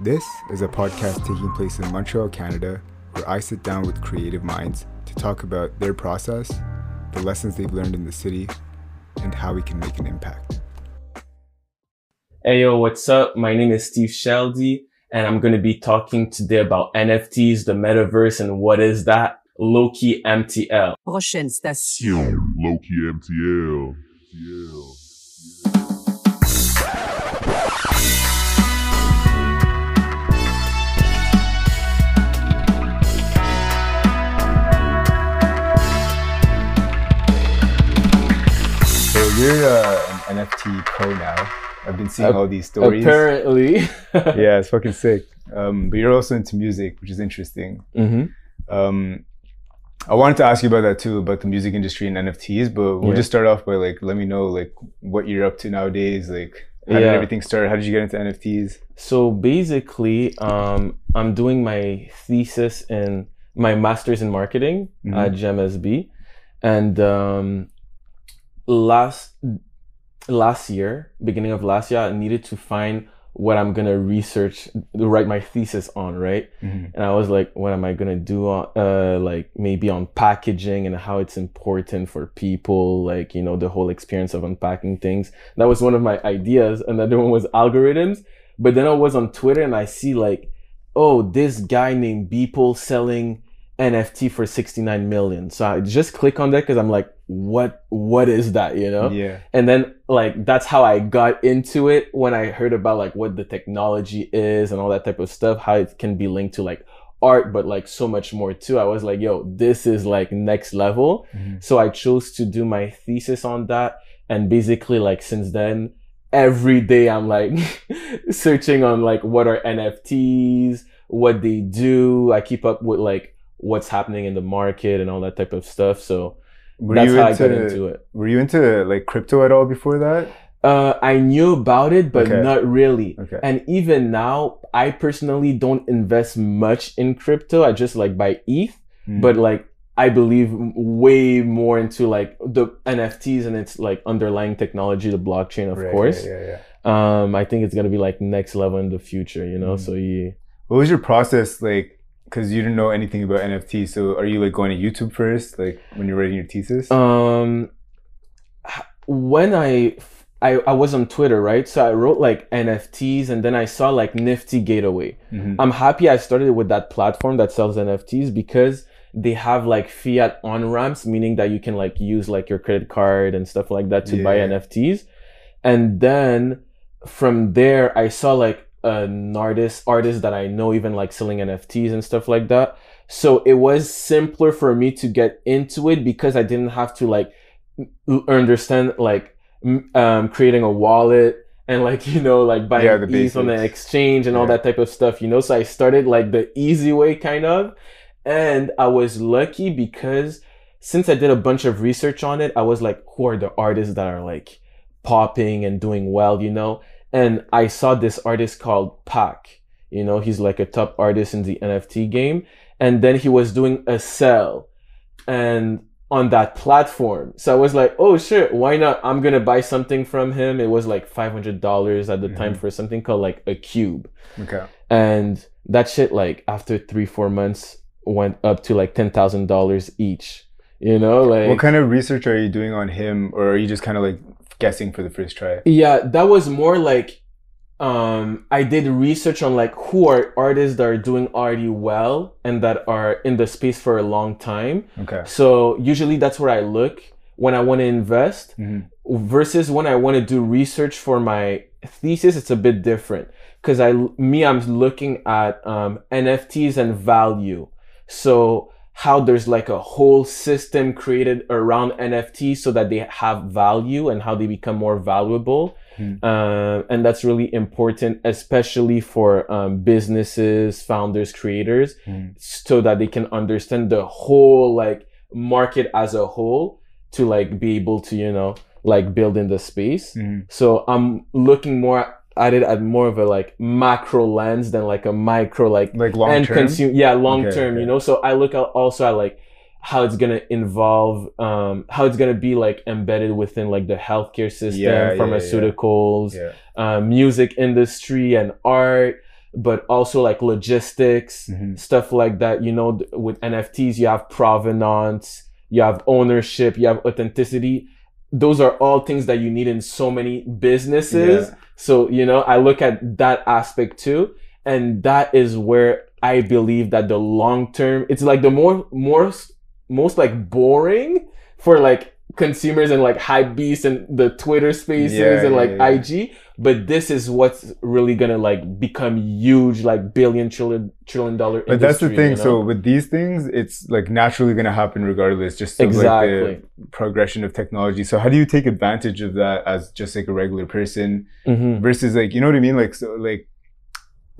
This is a podcast taking place in Montreal, Canada, where I sit down with creative minds to talk about their process, the lessons they've learned in the city, and how we can make an impact. Hey yo, what's up? My name is Steve Sheldy, and I'm going to be talking today about NFTs, the metaverse, and what is that? Loki MTL. Prochaine station. Loki MTL. MTL. You're uh, an NFT pro now. I've been seeing Ap- all these stories. Apparently. yeah, it's fucking sick. Um, but you're also into music, which is interesting. hmm Um, I wanted to ask you about that too, about the music industry and NFTs. But we'll Yeah. just start off by like, let me know like what you're up to nowadays. Like, how did everything start? How did you get into NFTs? So basically, um, I'm doing my thesis in my master's in marketing Mhm. at JMSB, and um, last last year, beginning of last year, I needed to find what I'm gonna research, write my thesis on, right? Mhm. And I was like, what am I gonna do? On, uh, like maybe on packaging and how it's important for people, like you know the whole experience of unpacking things. That was one of my ideas. Another one was algorithms. But then I was on Twitter and I see like, oh, this guy named Beeple selling NFT for 69 million. So I just click on that because I'm like, what what is that? You know? Yeah. and then like that's how i got into it when i heard about like what the technology is and all that type of stuff how it can be linked to like art but like so much more too i was like yo this is like next level Mhm. so i chose to do my thesis on that and basically like since then every day i'm like searching on like what are nfts what they do i keep up with like what's happening in the market and all that type of stuff so Were that's how into, i got into it Were you into like crypto at all before that? Uh, I knew about it, but Okay. not really. Okay. And even now, I personally don't invest much in crypto. I just like buy ETH, Mm. but like I believe way more into like the NFTs and its like underlying technology, the blockchain, of Right, course. Yeah, yeah, yeah. Um, I think it's gonna be like next level in the future, you know. Mm. So yeah. What was your process like? Because you didn't know anything about NFTs. So are you like going to YouTube first, like when you're writing your thesis? Um, when I, I I was on Twitter, right? So I wrote like NFTs, and then I saw like Nifty Gateway. Mhm. I'm happy I started with that platform that sells NFTs because they have like fiat on ramps, meaning that you can like use like your credit card and stuff like that to buy NFTs. And then from there, I saw like an artist, artist that I know even like selling NFTs and stuff like that. So it was simpler for me to get into it because I didn't have to like understand like um, creating a wallet and like you know like buying Yeah, the on the exchange and all that type of stuff. You know, so I started like the easy way kind of, and I was lucky because since I did a bunch of research on it, I was like, who are the artists that are like popping and doing well, you know? And I saw this artist called Pak. You know, he's like a top artist in the NFT game. And then he was doing a sell and on that platform. So I was like, oh shit, why not? I'm gonna buy something from him. It was like five hundred dollars at the time Mhm. for something called like a cube. Okay. And that shit like after three, four months went up to like ten thousand dollars each. You know, like What kind of research are you doing on him, or are you just kind of like guessing for the first try? Yeah, that was more like um I did research on like who are artists that are doing already well and that are in the space for a long time. Okay. So usually that's where I look when I want to invest Mhm. versus when I want to do research for my thesis it's a bit different because I me I'm looking at um NFTs and value. So how there's like a whole system created around NFTs so that they have value and how they become more valuable. Hmm. Uh, and that's really important, especially for um, businesses, founders, creators, Hmm. so that they can understand the whole like market as a whole to like be able to, you know, like build in the space. Mhm. So I'm looking more at it at more of a like macro lens than like a micro like Like long and term. consume yeah long Okay, term okay. you know so i look at also at like how it's gonna involve um how it's gonna be like embedded within like the healthcare system Yeah, yeah, yeah. pharmaceuticals Yeah. uh, music industry and art but also like logistics, Mhm. stuff like that. You know, with NFTs, you have provenance, you have ownership, you have authenticity. Those are all things that you need in so many businesses. Yeah. So, you know, I look at that aspect too. And that is where I believe that the long term, it's like the more, more, most like boring for like consumers and like hype beasts and the Twitter spaces Yeah, and like yeah. IG. But this is what's really gonna like become huge, like billion trillion trillion dollar. But that's the thing. you know? So with these things, it's like naturally to happen regardless, just Exactly. like the progression of technology. So how do you take advantage of that as just like a regular person Mhm. versus like you know what I mean? Like so like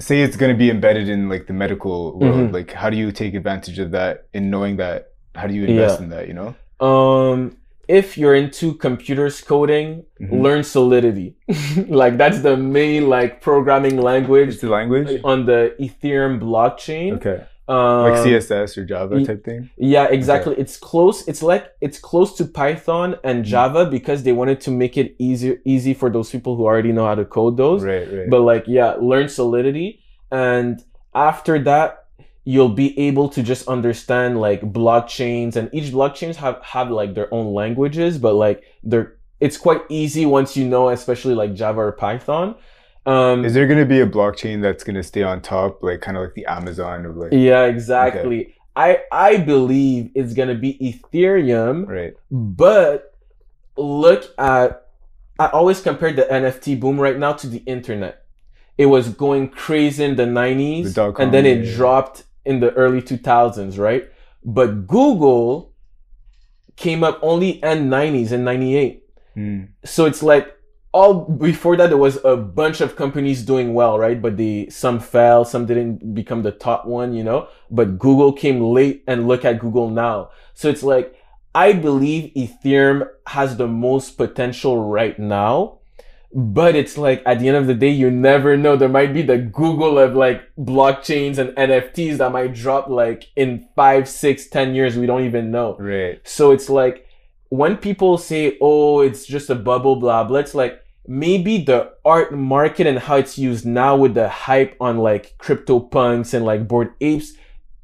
say it's going to be embedded in like the medical world. Mhm. Like how do you take advantage of that in knowing that? How do you invest in that? You know? Um, if you're into computers coding, Mhm. learn Solidity. like that's the main like programming language It's the language. on the Ethereum blockchain. Okay. Um, Like CSS or Java type thing. Yeah, exactly. It's close. It's like it's close to Python Mm-hmm. and Java because they wanted to make it easier easy for those people who already know how to code those. Right. Right. But like, yeah, learn Solidity, and after that, you'll be able to just understand like blockchains, and each blockchains have have like their own languages, but like they're it's quite easy once you know, especially like Java or Python. Um, Is there going to be a blockchain that's going to stay on top, like kind of like the Amazon of like, yeah, exactly. I I believe it's gonna be Ethereum. right? But look at, I always compared the NFT boom right now to the internet. It was going crazy in the 90s The and then it yeah. dropped in the early 2000s, right? But Google came up only in 90s and 98. Hmm. So it's like all before that there was a bunch of companies doing well, right? But they some fell, some didn't become the top one, you know. But Google came late and look at Google now. So it's like I believe Ethereum has the most potential right now. But it's like at the end of the day, you never know. There might be the Google of like blockchains and NFTs that might drop like in five, six, ten years. We don't even know. Right. So it's like when people say, "Oh, it's just a bubble," blah blah. It's like maybe the art market and how it's used now with the hype on like crypto punks and like Bored Apes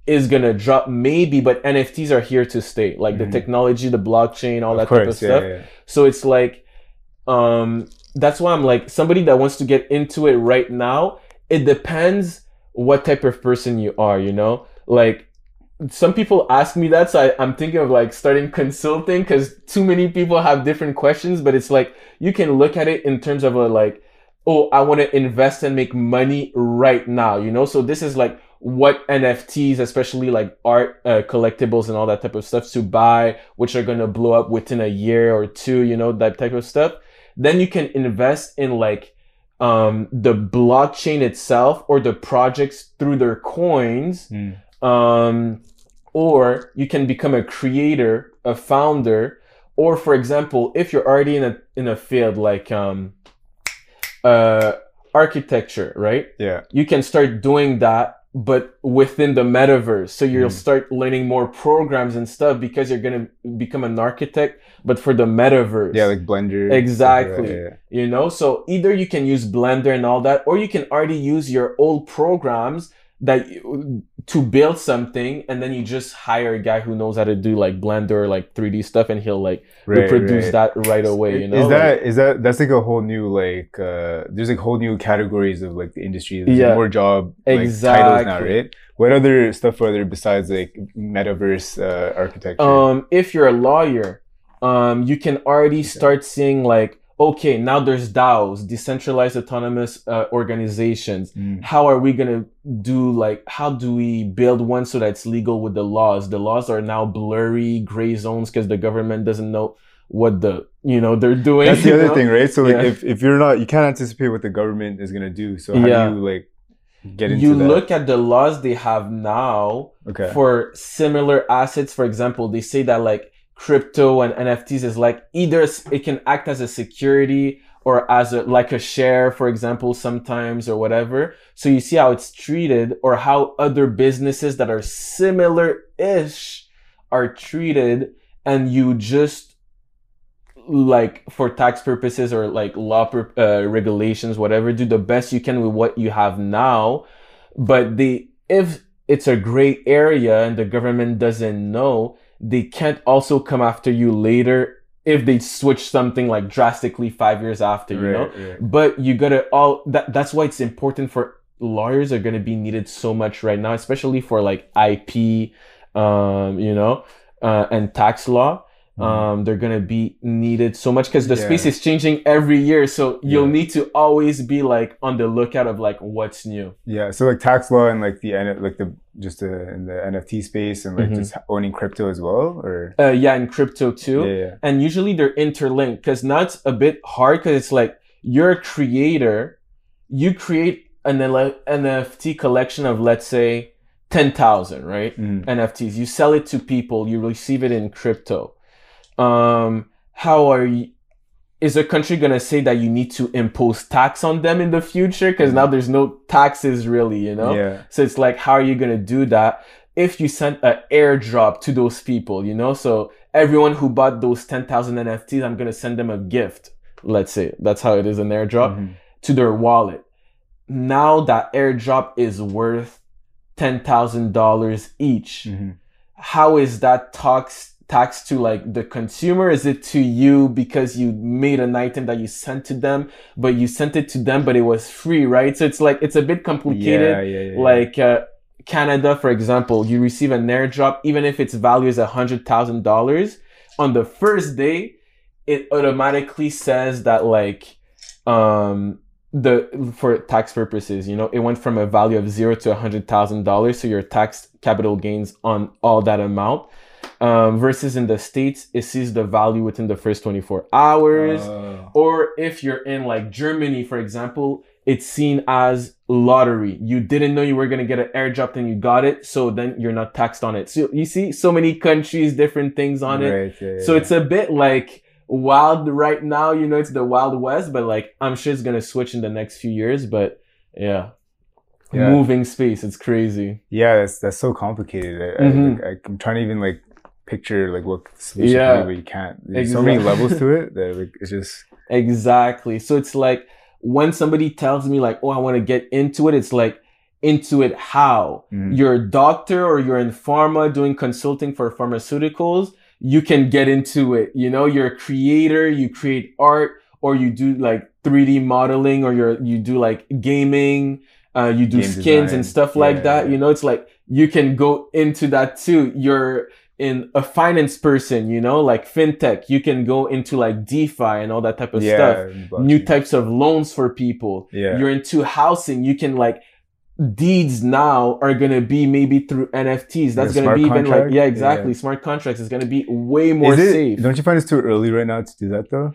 is gonna drop maybe, but NFTs are here to stay. Like Mhm. the technology, the blockchain, all of that type of course. stuff. Yeah, yeah. So it's like, um, that's why I'm like somebody that wants to get into it right now. It depends what type of person you are, you know. Like some people ask me that, so I, I'm thinking of like starting consulting because too many people have different questions. But it's like you can look at it in terms of a like, oh, I want to invest and make money right now, you know. So this is like what NFTs, especially like art uh, collectibles and all that type of stuff, to buy, which are gonna blow up within a year or two, you know, that type of stuff. Then you can invest in like um, the blockchain itself or the projects through their coins Hmm. um, or you can become a creator, a founder, or for example, if you're already in a in a field like um, uh, architecture, right? Yeah. You can start doing that, but within the metaverse. So you'll Mm. start learning more programs and stuff because you're gonna become an architect, but for the metaverse Yeah, like Blender. Exactly. like that, you know so either you can use blender and all that or you can already use your old programs that you, to build something and then you just hire a guy who knows how to do like blender like 3d stuff and he'll like Right, reproduce right. that right away you know is Like- that is that that's like a whole new like uh there's like whole new categories of like the industry there's like, Yeah. more job like, titles now Exactly. right what other stuff are there besides like metaverse uh, architecture um if you're a lawyer um you can already start seeing like okay now there's DAOs decentralized autonomous uh, organizations Mm. how are we gonna do like how do we build one so that it's legal with the laws the laws are now blurry gray zones because the government doesn't know what the you know they're doing that's the other know? thing right so like Yeah. if, if you're not you can't anticipate what the government is gonna do so how Yeah. do you like get into that? you that look at the laws they have now okay for similar assets for example they say that like crypto and nfts is like either it can act as a security or as a like a share for example sometimes or whatever. So you see how it's treated or how other businesses that are similar ish are treated and you just like for tax purposes or like law pur- uh, regulations whatever do the best you can with what you have now. But the, if it's a gray area and the government doesn't know they can't also come after you later if they switch something like drastically five years after you know right. but you gotta all that that's why it's important for lawyers are gonna be needed so much right now especially for like ip um you know uh, and tax law. Um they're gonna be needed so much because the Yeah. space is changing every year so you'll Yeah. need to always be like on the lookout of like what's new Yeah, so like tax law and like the like the just uh, in the NFT space and like Mhm. just owning crypto as well, or uh yeah in crypto too yeah, yeah, and usually they're interlinked because now it's a bit hard because it's like you're a creator you create an nft collection of let's say 10000 right Mhm. nfts you sell it to people you receive it in crypto um how are you is a country going to say that you need to impose tax on them in the future because now there's no taxes really you know yeah, so it's like, how are you gonna do that if you send an airdrop to those people? You know, so everyone who bought those ten thousand NFTs, I'm gonna send them a gift. Let's say that's how it is an airdrop Mhm. to their wallet. Now that airdrop is worth ten thousand dollars each. Mhm. How is that tax taxed to like the consumer? Is it to you because you made an item that you sent to them, but you sent it to them, but it was free, right? So it's like it's a bit complicated yeah, yeah, yeah, like uh, Canada, for example, you receive an airdrop, even if its value is a hundred thousand dollars. On the first day, it automatically says that like um the for tax purposes, you know, it went from a value of zero to a hundred thousand dollars, so your tax capital gains on all that amount. Um, versus in the states, it sees the value within the first twenty four hours Oh. or if you're in like Germany, for example, it's seen as lottery. You didn't know you were gonna get an airdrop and you got it, so then you're not taxed on it. So you see so many countries, different things on it. Yeah, yeah, So yeah. it's a bit like wild right now, you know, it's the wild west, but like I'm sure it's gonna switch in the next few years, but yeah. Yeah. Moving space, it's crazy. yeah, that's that's so complicated. I. I, like, I'm trying to even like picture like what solution Yeah. but you can't. There's so many levels to it that like it's just Exactly. So it's like when somebody tells me like, oh, I want to get into it, it's like into it how? Mhm. You're a doctor or you're in pharma doing consulting for pharmaceuticals, you can get into it. You know, you're a creator, you create art, or you do like 3D modeling, or you're you do like gaming, uh, you do Game skins design. and stuff like Yeah, that. yeah. You know, it's like you can go into that too. You're in a finance person, you know, like fintech, you can go into like DeFi and all that type of yeah, stuff. and New types of loans for people. Yeah. You're into housing, you can like deeds now are gonna be maybe through NFTs. That's gonna be even like contract? yeah, Yeah. exactly. Smart contracts is gonna be way more it, safe. Don't you find it's too early right now to do that though?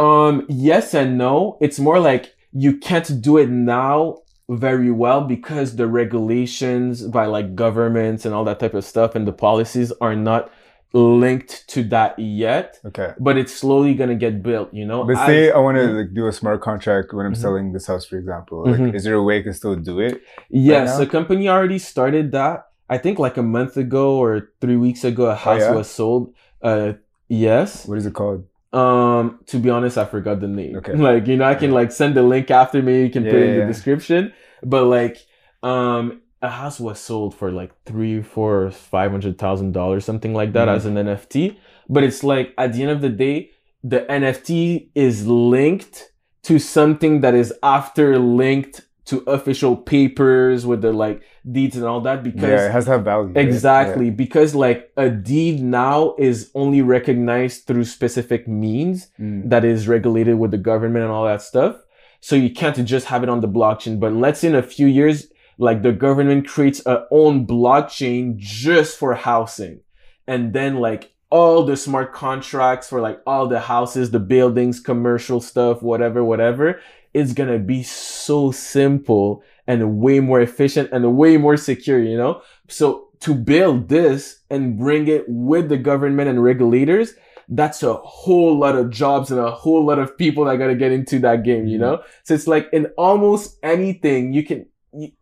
Um, yes and no. It's more like you can't do it now very well because the regulations by like governments and all that type of stuff and the policies are not linked to that yet. Okay. But it's slowly gonna get built, you know. But say I want to like do a smart contract when I'm Mhm. selling this house, for example. Like, Mhm. is there a way I can still do it? Yes, the company already started that. I think like a month ago or three weeks ago, a house Oh, yeah? was sold. Uh, yes. What is it called? Um, to be honest, I forgot the name. Okay. Like you know, I can like send the link after. Maybe you can put it in yeah. the description. But like, um, a house was sold for like three, four, or five hundred thousand dollars, something like that, Mhm. as an NFT. But it's like at the end of the day, the NFT is linked to something that is after linked to official papers with the like deeds and all that because yeah, it has to have value. right? Exactly, because like a deed now is only recognized through specific means Mm. that is regulated with the government and all that stuff. So you can't just have it on the blockchain. But let's say in a few years, like the government creates a own blockchain just for housing. And then like all the smart contracts for like all the houses, the buildings, commercial stuff, whatever, whatever, it's gonna be so simple and way more efficient and way more secure, you know? So to build this and bring it with the government and regulators, that's a whole lot of jobs and a whole lot of people that got to get into that game, you mm-hmm. know? So it's like in almost anything you can,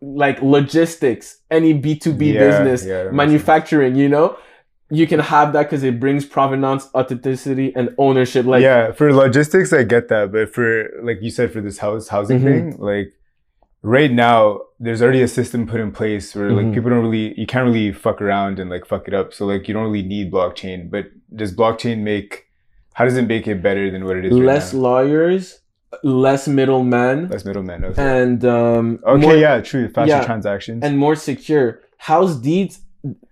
like logistics, any B2B Yeah, business, yeah, makes sense. manufacturing, you know? You can have that because it brings provenance, authenticity, and ownership. Like yeah, for logistics, I get that, but for like you said, for this house housing Mhm. thing, like right now, there's already a system put in place where like Mhm. people don't really, you can't really fuck around and like fuck it up. So like you don't really need blockchain. But does blockchain make? How does it make it better than what it is? right less now? lawyers, less middlemen, less middlemen. Okay. and um, okay, more- yeah, true. Faster yeah, transactions. and more secure. House deeds,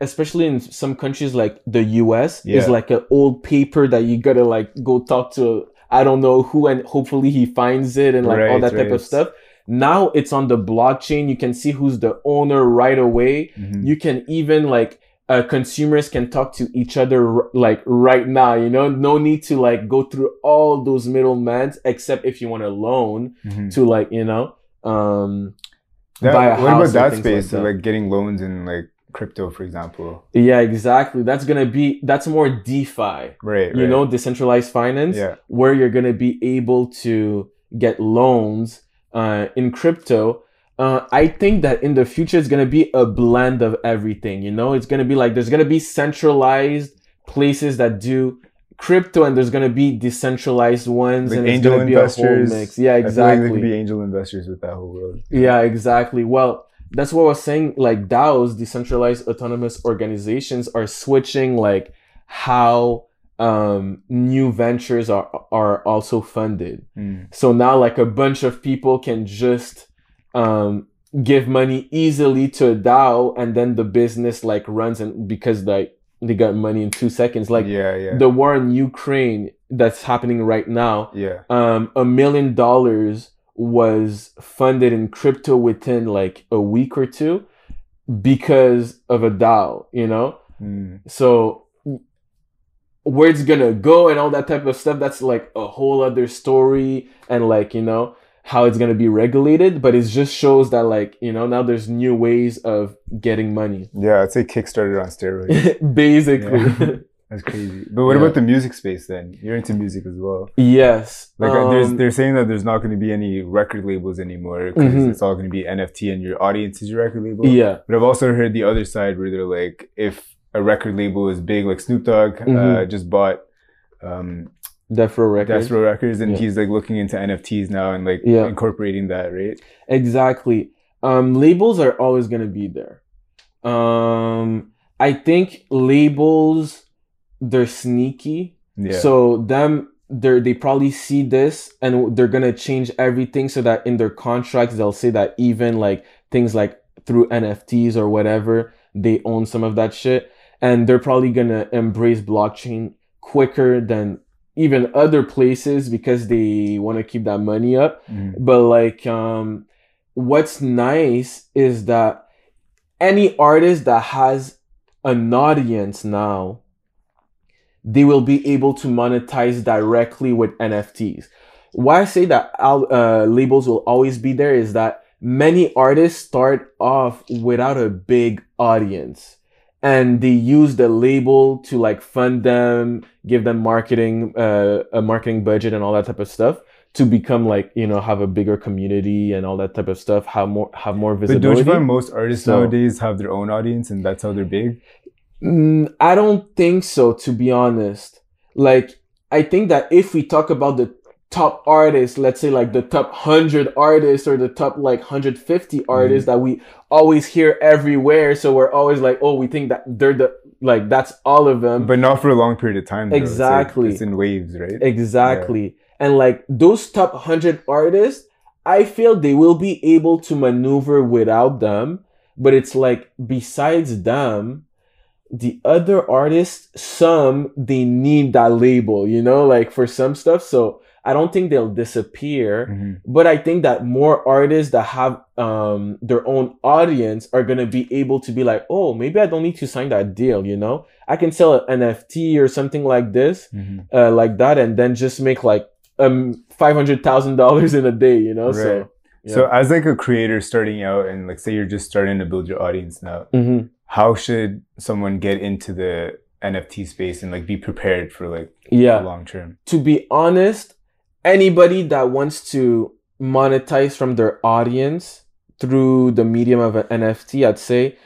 especially in some countries like the US, is like an old paper that you gotta like go talk to I don't know who and hopefully he finds it and like all that type of stuff. Now it's on the blockchain. You can see who's the owner right away. Mhm. You can even like uh, consumers can talk to each other r- like right now. You know, no need to like go through all those middlemen except if you want a loan Mhm. to like you know um That- buy a what house about that space? like Like, getting loans and like crypto, for example. Yeah, exactly. That's gonna be that's more DeFi. Right. You right. know, decentralized finance, Yeah. where you're gonna be able to get loans uh, in crypto. Uh, I think that in the future it's gonna be a blend of everything. You know, it's gonna be like there's gonna be centralized places that do crypto, and there's gonna be decentralized ones, Like and it's angel gonna be a whole investors. mix. Yeah, feel like exactly. there could be angel investors with that whole world. Yeah, exactly. Well, that's what I was saying. Like DAOs, decentralized autonomous organizations, are switching like how um, new ventures are are also funded. Mm. So now, like a bunch of people can just um, give money easily to a DAO, and then the business like runs and because like they got money in two seconds. Like yeah, yeah, the war in Ukraine that's happening right now yeah. um, a million dollars was funded in crypto within like a week or two because of a DAO, you know? Mm. So where it's gonna go and all that type of stuff, that's like a whole other story and like, you know, how it's gonna be regulated, but it just shows that like, you know, now there's new ways of getting money. Yeah, I'd say Kickstarter on steroids. Basically. That's crazy. But what Yeah. about the music space then? You're into music as well. yes. Like uh, there's, um, they're saying that there's not going to be any record labels anymore because Mhm. it's all going to be NFT and your audience is your record label. yeah. But I've also heard the other side where they're like, if a record label is big, like Snoop Dogg uh, Mhm. just bought um, Death Row Records. Death Row Records, and Yeah. he's like looking into NFTs now and like Yeah. incorporating that, right? Exactly. Um, labels are always going to be there. Um, I think labels they're sneaky. Yeah. So them they they probably see this and they're gonna change everything so that in their contracts they'll say that even like things like through NFTs or whatever they own some of that shit and they're probably gonna embrace blockchain quicker than even other places because they want to keep that money up Mhm. but like um what's nice is that any artist that has an audience now they will be able to monetize directly with nfts why i say that uh, labels will always be there is that many artists start off without a big audience and they use the label to like fund them give them marketing uh, a marketing budget and all that type of stuff to become like you know have a bigger community and all that type of stuff have more have more But don't visibility you find most artists So- nowadays have their own audience and that's how they're big? Mm, I don't think so, to be honest. Like, I think that if we talk about the top artists, let's say like the top 100 artists or the top like 150 artists that we always hear everywhere. So we're always like, oh, we think that they're the, like, that's all of them. But not for a long period of time. though. It's like- Exactly. It's, in waves, right? Exactly. And like those top 100 artists, I feel they will be able to maneuver without them. But it's like, besides them, the other artists, some they need that label, you know, like for some stuff. So I don't think they'll disappear. Mhm. But I think that more artists that have um, their own audience are gonna be able to be like, oh, maybe I don't need to sign that deal. You know, I can sell an NFT or something like this, Mhm. uh, like that, and then just make like um five hundred thousand dollars in a day. You know, Right. so yeah. So as like a creator starting out and like say you're just starting to build your audience now, Mhm. How should someone get into the NFT space and like be prepared for like yeah. long term? to be honest, anybody that wants to monetize from their audience through the medium of an NFT, I'd say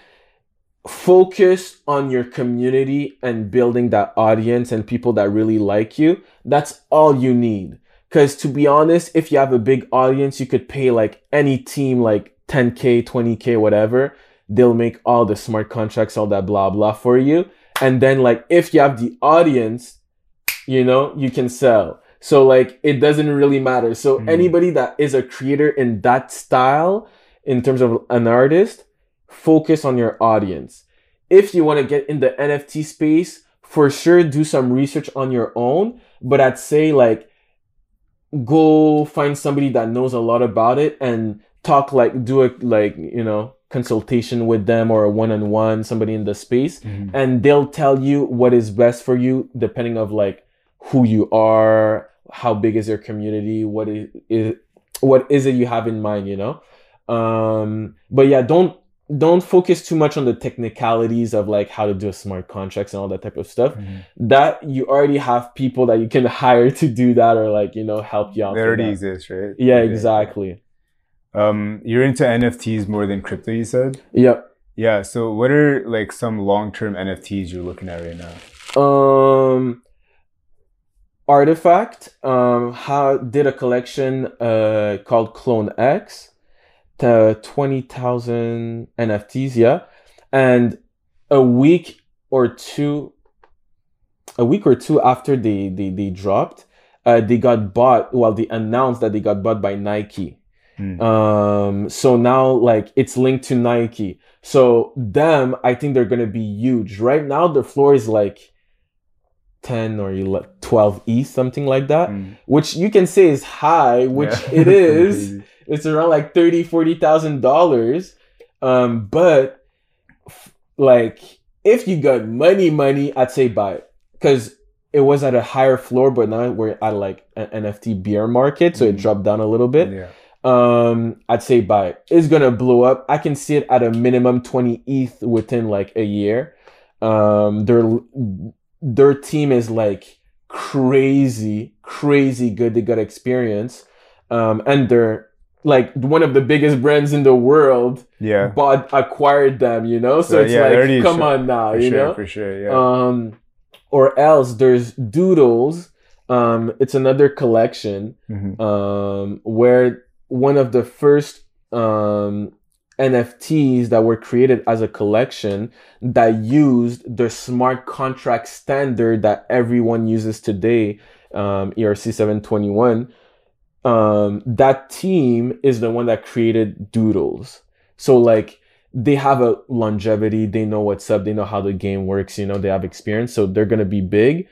focus on your community and building that audience and people that really like you. That's all you need. Because to be honest, if you have a big audience, you could pay like any team like 10K, 20K, whatever. They'll make all the smart contracts, all that blah, blah for you. And then, like, if you have the audience, you know, you can sell. So, like, it doesn't really matter. So, Mhm. anybody that is a creator in that style, in terms of an artist, focus on your audience. If you want to get in the NFT space, for sure do some research on your own. But I'd say like go find somebody that knows a lot about it and talk like do it like you know consultation with them or a one-on-one somebody in the space Mhm. and they'll tell you what is best for you depending of like who you are how big is your community what is, is what is it you have in mind you know um but yeah don't don't focus too much on the technicalities of like how to do a smart contracts and all that type of stuff Mhm. that you already have people that you can hire to do that or like you know help you out They already that. exist, right? yeah exactly Um, you're into NFTs more than crypto, you said. yep Yeah. So, what are like some long-term NFTs you're looking at right now? um RTFKT um how did a collection uh called clone x to 20000 nfts yeah and a week or two a week or two after they they, they dropped uh they got bought well they announced that they got bought by nike Hmm. um so now like it's linked to nike so them i think they're gonna be huge right now the floor is like 10 or 11, 12 ETH, something like that, Mm. which you can say is high, which Yeah. it is. It's around like 30, 40,000 dollars. Um, but f- like if you got money, money, I'd say buy it because it was at a higher floor, but now we're at like an NFT bear market, so it Mhm. dropped down a little bit Yeah. Um i'd say buy it it's gonna blow up i can see it at a minimum 20 eth within like a year um their their team is like crazy crazy good they got experience um and they're like one of the biggest brands in the world Yeah. but acquired them you know so So, it's yeah, like come sure- on now For you sure. know For sure. Yeah. um or else there's doodles um it's another collection Mhm. um, where one of the first um, NFTs that were created as a collection that used the smart contract standard that everyone uses today, um, ERC 721. Um, that team is the one that created Doodles. So, like, they have a longevity, they know what's up, they know how the game works, you know, they have experience, so they're gonna be big.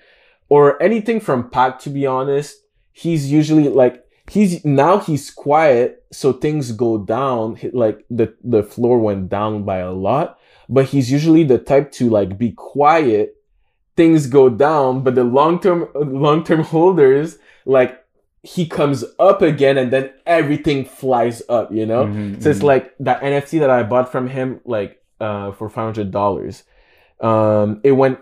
Or anything from Pak, to be honest, he's usually like he's now he's quiet so things go down. Like the the floor went down by a lot but he's usually the type to like be quiet. Things go down but the long-term long-term holders like he comes up again and then everything flies up you know? Mhm, so it's mhm. like that nft that i bought from him like uh for $500 um it went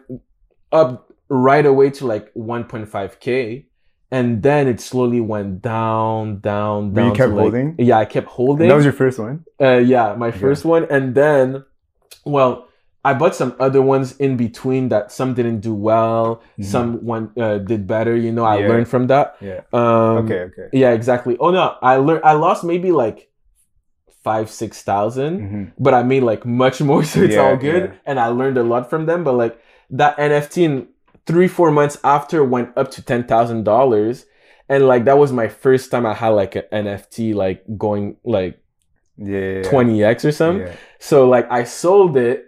up right away to like 1.5k and then it slowly went down down down. But you kept like- holding? yeah i kept holding And that was your first one. uh, yeah, my first one, and then, well, I bought some other ones in between that some didn't do well, Mhm. some one uh, did better. You know, I Yeah. learned from that. Yeah. Um, okay. Okay. Yeah, exactly. Oh no, I learned. I lost maybe like five, six thousand, Mhm. but I made like much more, so it's Yeah, all good. yeah. And I learned a lot from them. But like that NFT in three, four months after went up to ten thousand dollars. And like that was my first time I had like an NFT like going like Yeah. yeah, yeah. 20x or something. Yeah. So like I sold it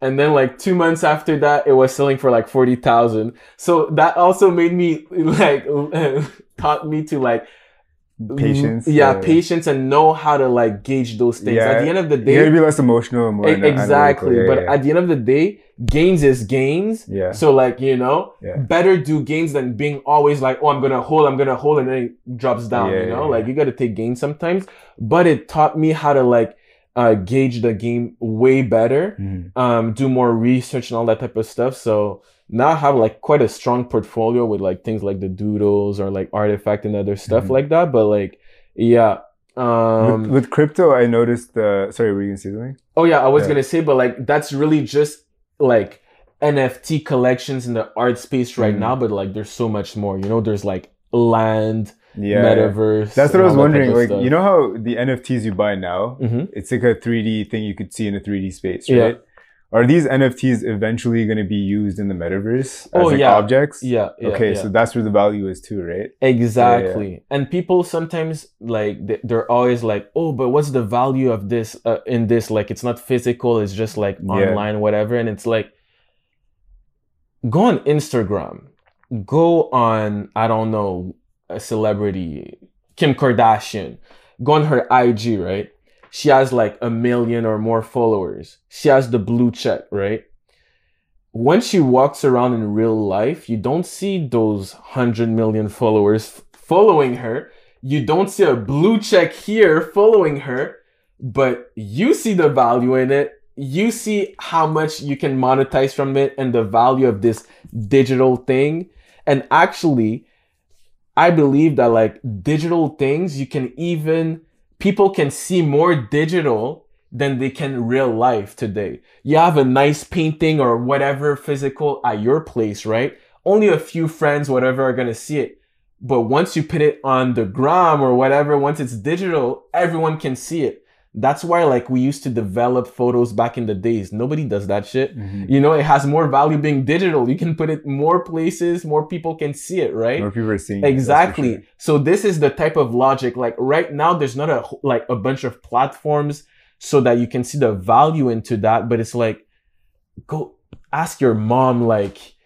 and then like 2 months after that it was selling for like 40,000. So that also made me like taught me to like Patience, Yeah, patience and know how to like gauge those things. Yeah, At the end of the You gotta be less emotional and more e- exactly, Yeah, but yeah. at the end of the day gains is gains. yeah. So like, you know, better do gains than being always like, oh, I'm gonna hold, I'm gonna hold, and then it drops down. You know, like you gotta take gains sometimes. But it taught me how to like uh, gauge the game way better, Mhm. um, do more research and all that type of stuff. So now I have like quite a strong portfolio with like things like the doodles or like RTFKT and other stuff Mhm. like that. But like, yeah, Um, with, with crypto, I noticed the. Sorry, were you gonna say something? Oh yeah, I was Yeah. gonna say, but like that's really just like NFT collections in the art space right Mhm. now. But like, there's so much more. You know, there's like land, Yeah. metaverse. That's what I was all that type wondering. Like, stuff. you know how the NFTs you buy now, Mhm. it's like a 3D thing you could see in a 3D space, Yeah. right? Are these NFTs eventually going to be used in the metaverse as Oh, like yeah. objects? Yeah. yeah okay, yeah. so that's where the value is too, right? Exactly. And people sometimes like they- they're always like, "Oh, but what's the value of this uh, in this like it's not physical, it's just like Yeah. online whatever." And it's like go on Instagram. Go on I don't know, a celebrity, Kim Kardashian. Go on her IG, right? She has like a million or more followers. She has the blue check, right? when she walks around in real life, you don't see those 100 million followers following her. You don't see a blue check here following her, but you see the value in it. You see how much you can monetize from it and the value of this digital thing. And actually, I believe that like digital things, you can even, people can see more digital than they can real life today. You have a nice painting or whatever physical at your place, right? Only a few friends, whatever, are gonna see it. But once you put it on the gram or whatever, once it's digital, everyone can see it. That's why like we used to develop photos back in the days. Nobody does that shit. Mm-hmm. You know, it has more value being digital. You can put it more places, more people can see it, right? More people are seeing it, Exactly. sure. So this is the type of logic. Like right now, there's not a like a bunch of platforms so that you can see the value into that. But it's like, go ask your mom. Like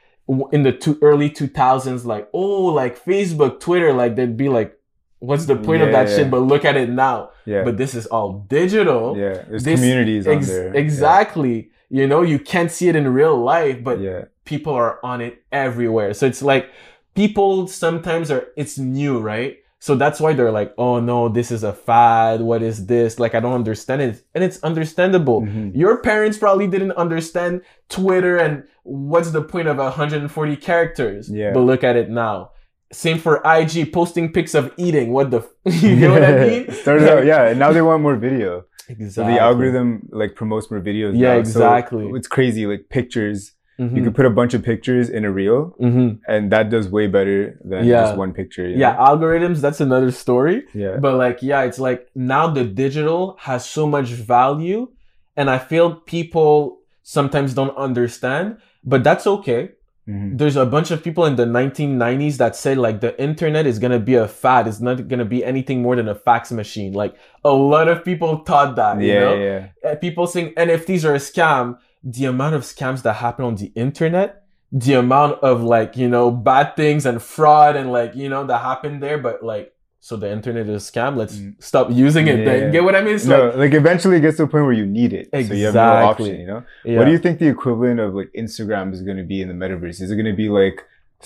in the two early two thousands, like oh, like Facebook, Twitter, like they'd be like, what's the point of that yeah. shit? But look at it now. Yeah. But this is all digital. yeah. There's This- communities on there. Exactly. You know, you can't see it in real life, but Yeah. people are on it everywhere. So it's like people sometimes are it's new, right? So that's why they're like, "Oh no, this is a fad. What is this? Like I don't understand it." And it's understandable. Mhm. Your parents probably didn't understand Twitter and what's the point of 140 characters. Yeah. But look at it now. Same for IG posting pics of eating. What the f- you know what I mean? Started out, yeah. And now they want more video. So Exactly. the algorithm like promotes more videos. Yeah, now. So exactly. it's crazy. Like pictures, you Mhm. could put a bunch of pictures in a reel, Mhm. and that does way better than Yeah. just one picture. you Yeah, know? algorithms, that's another story. yeah, But like, yeah, it's like now the digital has so much value, and I feel people sometimes don't understand, but that's okay. Mhm. There's a bunch of people in the 1990s that said like the internet is gonna be a fad. It's not gonna be anything more than a fax machine. Like a lot of people thought that. You yeah, know? yeah, Uh, people saying NFTs are a scam. The amount of scams that happen on the internet, the amount of like you know bad things and fraud and like you know that happened there, but like so the internet is a scam. Let's Mm. stop using it. Yeah. Then get what I mean? It's no, like like eventually it gets to a point where you need it, so you have no Exactly. option. You know, yeah. what do you think the equivalent of like Instagram is going to be in the metaverse? Is it going to be like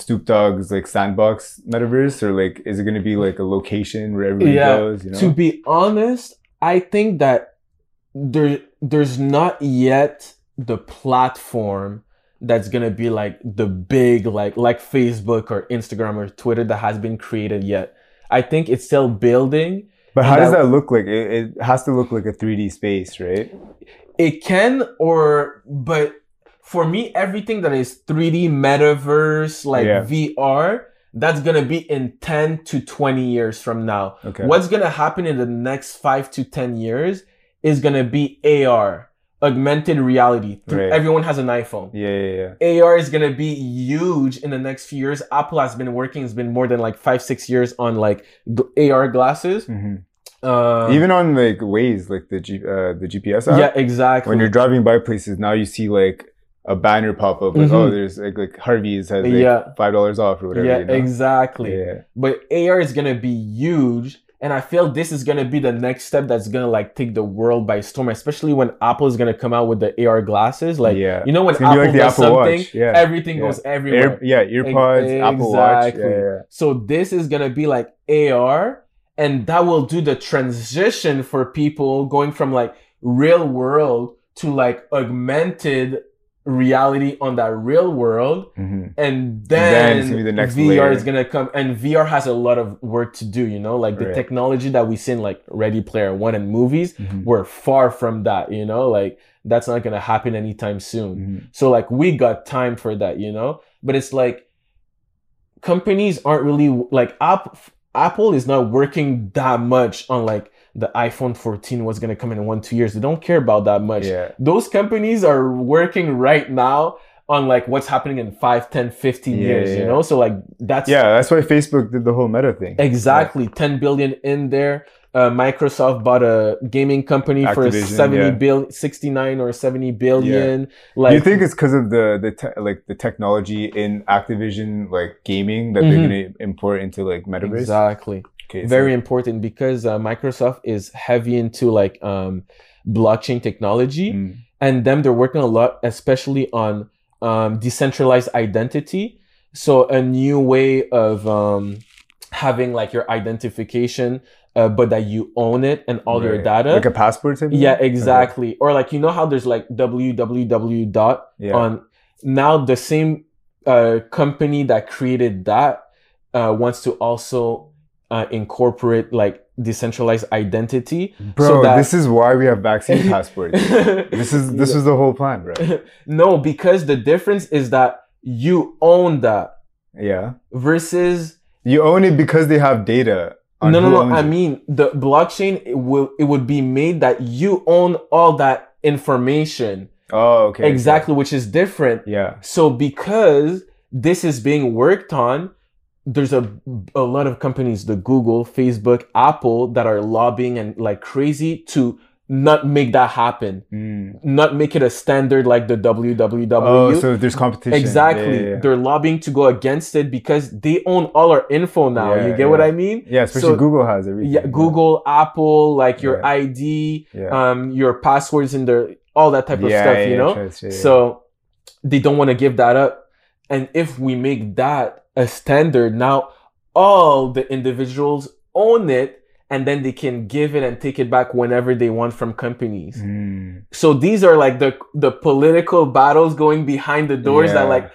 Snoop Dogg's like sandbox metaverse, or like is it going to be like a location where everybody Yeah, goes? You know, To be honest, I think that there there's not yet the platform that's gonna be like the big like like Facebook or Instagram or Twitter that has been created yet. I think it's still building. but how does that- that look like? It, it has to look like a 3D space, right? It can or but for me everything that is 3D metaverse like Yeah. VR that's gonna be in 10 to 20 years from now. Okay. What's gonna happen in the next five to ten years is gonna be AR, augmented reality. Right. Everyone has an iPhone. Yeah, yeah, yeah. AR is gonna be huge in the next few years. Apple has been working; it's been more than like five, six years on like AR glasses. hmm Um, Even on like Waze, like the G, uh, the GPS app. yeah, exactly. When you're driving by places, now you see like a banner pop up, like Mhm. oh, there's like like Harvey's has like Yeah. five dollars off or whatever. yeah, you know? exactly. Yeah. But AR is gonna be huge, and I feel this is gonna be the next step that's gonna like take the world by storm. Especially when Apple is gonna come out with the AR glasses. Like, yeah. you know, when It's gonna be Apple like does Apple something, Yeah. everything Yeah. goes everywhere. Air, yeah, earpods, Apple Watch. Exactly. Yeah, yeah. So this is gonna be like AR, and that will do the transition for people going from like real world to like augmented reality on that real world Mhm. and then then, it's gonna be the next VR layer. is gonna come, and VR has a lot of work to do. You know, like the Right. technology that we see in like Ready Player One and movies, Mhm. we're far from that. You know, like that's not gonna happen anytime soon. Mhm. So like we got time for that. You know, but it's like companies aren't really like App, Apple is not working that much on like the iPhone 14 was gonna come in one two years. They don't care about that much Yeah. those companies are working right now on like what's happening in 5 10 15 Yeah, years yeah, you know so like that's Yeah, that's why Facebook did the whole meta thing. exactly 10 billion in there uh, microsoft bought a gaming company for Activision, 70 yeah. bill 69 or 70 billion like you think it's because of the the te- like the technology in Activision like gaming that Mhm. they're gonna import into like metaverse? exactly Okay, so- very important because uh, microsoft is heavy into like um, blockchain technology Mm. and them they're working a lot especially on um, decentralized identity so a new way of um, having like your identification uh, but that you own it and all your data like a passport type. yeah exactly or like you know how there's like www dot Yeah. on now the same uh, company that created that uh, wants to also uh, incorporate like decentralized identity Bro, so that- this is why we have vaccine passports. this is this is the whole plan, bro. no, because the difference is that you own that Yeah. versus You own it because they have data. No, no, no. I it. mean, the blockchain it will it would be made that you own all that information Oh, okay. okay. exactly, which is different. Yeah. So because this is being worked on, there's a a lot of companies, the Google, Facebook, Apple, that are lobbying and like crazy to not make that happen, Mm. not make it a standard like the WWW. Oh, so there's competition. Exactly. Yeah, yeah, yeah. They're lobbying to go against it because they own all our info now. You get what. I mean? Yeah, especially So- Google has everything. Yeah, Google, Apple, like your. ID, um, your passwords in there, all that type of stuff, yeah, you know? trust, yeah, yeah. So they don't want to give that up. And if we make that a standard, now all the individuals own it and then they can give it and take it back whenever they want from companies Mm. so these are like the the political battles going behind the doors that like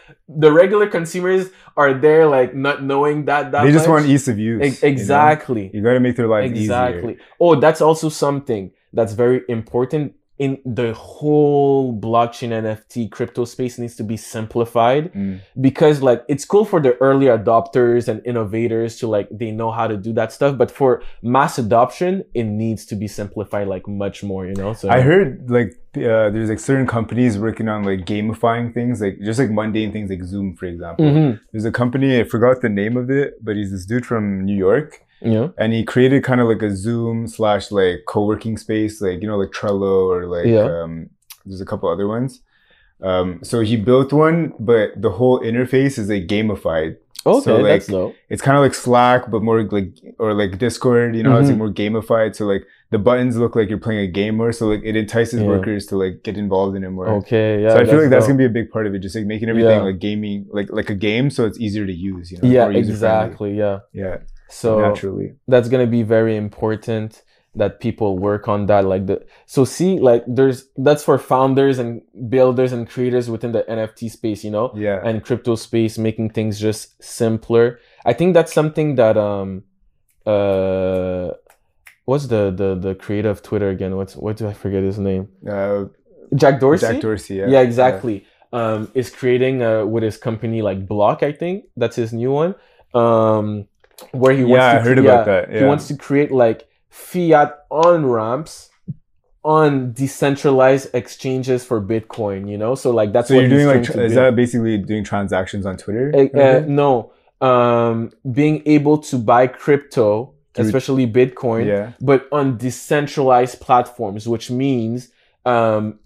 the regular consumers are there like not knowing that that they just much. want ease of use. Ex- you know? exactly You, got to make their lives exactly easier. oh that's also something that's very important in the whole blockchain nft crypto space needs to be simplified Mm. because like it's cool for the early adopters and innovators to like they know how to do that stuff but for mass adoption it needs to be simplified like much more you know so I heard like uh, there's like certain companies working on like gamifying things, like just like mundane things, like Zoom, for example. Mhm. There's a company I forgot the name of it, but he's this dude from New York, yeah and he created kind of like a Zoom slash like co-working space, like you know, like Trello or like Yeah. um, there's a couple other ones. Um, so he built one, but the whole interface is like gamified. okay So, like, that's It's kind of like Slack, but more like or like Discord. You know, it's Mm-hmm. like more gamified. So like the buttons look like you're playing a game more. So like it entices Yeah. workers to like get involved in it more. Okay, yeah. so I feel like that's dope. gonna be a big part of it, just like making everything Yeah. like gaming, like like a game, so it's easier to use. You know, yeah, exactly. Yeah. Yeah, So naturally. that's gonna be very important that people work on that. Like the so see, like there's that's for founders and builders and creators within the NFT space, you know, Yeah, and crypto space, making things just simpler. I think that's something that um uh what's the the the creator of Twitter again? What's what do I forget his name? uh, Jack Dorsey. Jack Dorsey. Yeah, yeah, exactly um is creating uh with his company like block i think that's his new one um where he Yeah, wants I to heard cre- about yeah, that, he wants to create like fiat on ramps on decentralized exchanges for bitcoin you know? So like that's So what you're doing like tra- is that basically doing transactions on Twitter? Uh, uh, no. Um being able to buy crypto Through- especially bitcoin yeah, but on decentralized platforms, which means um,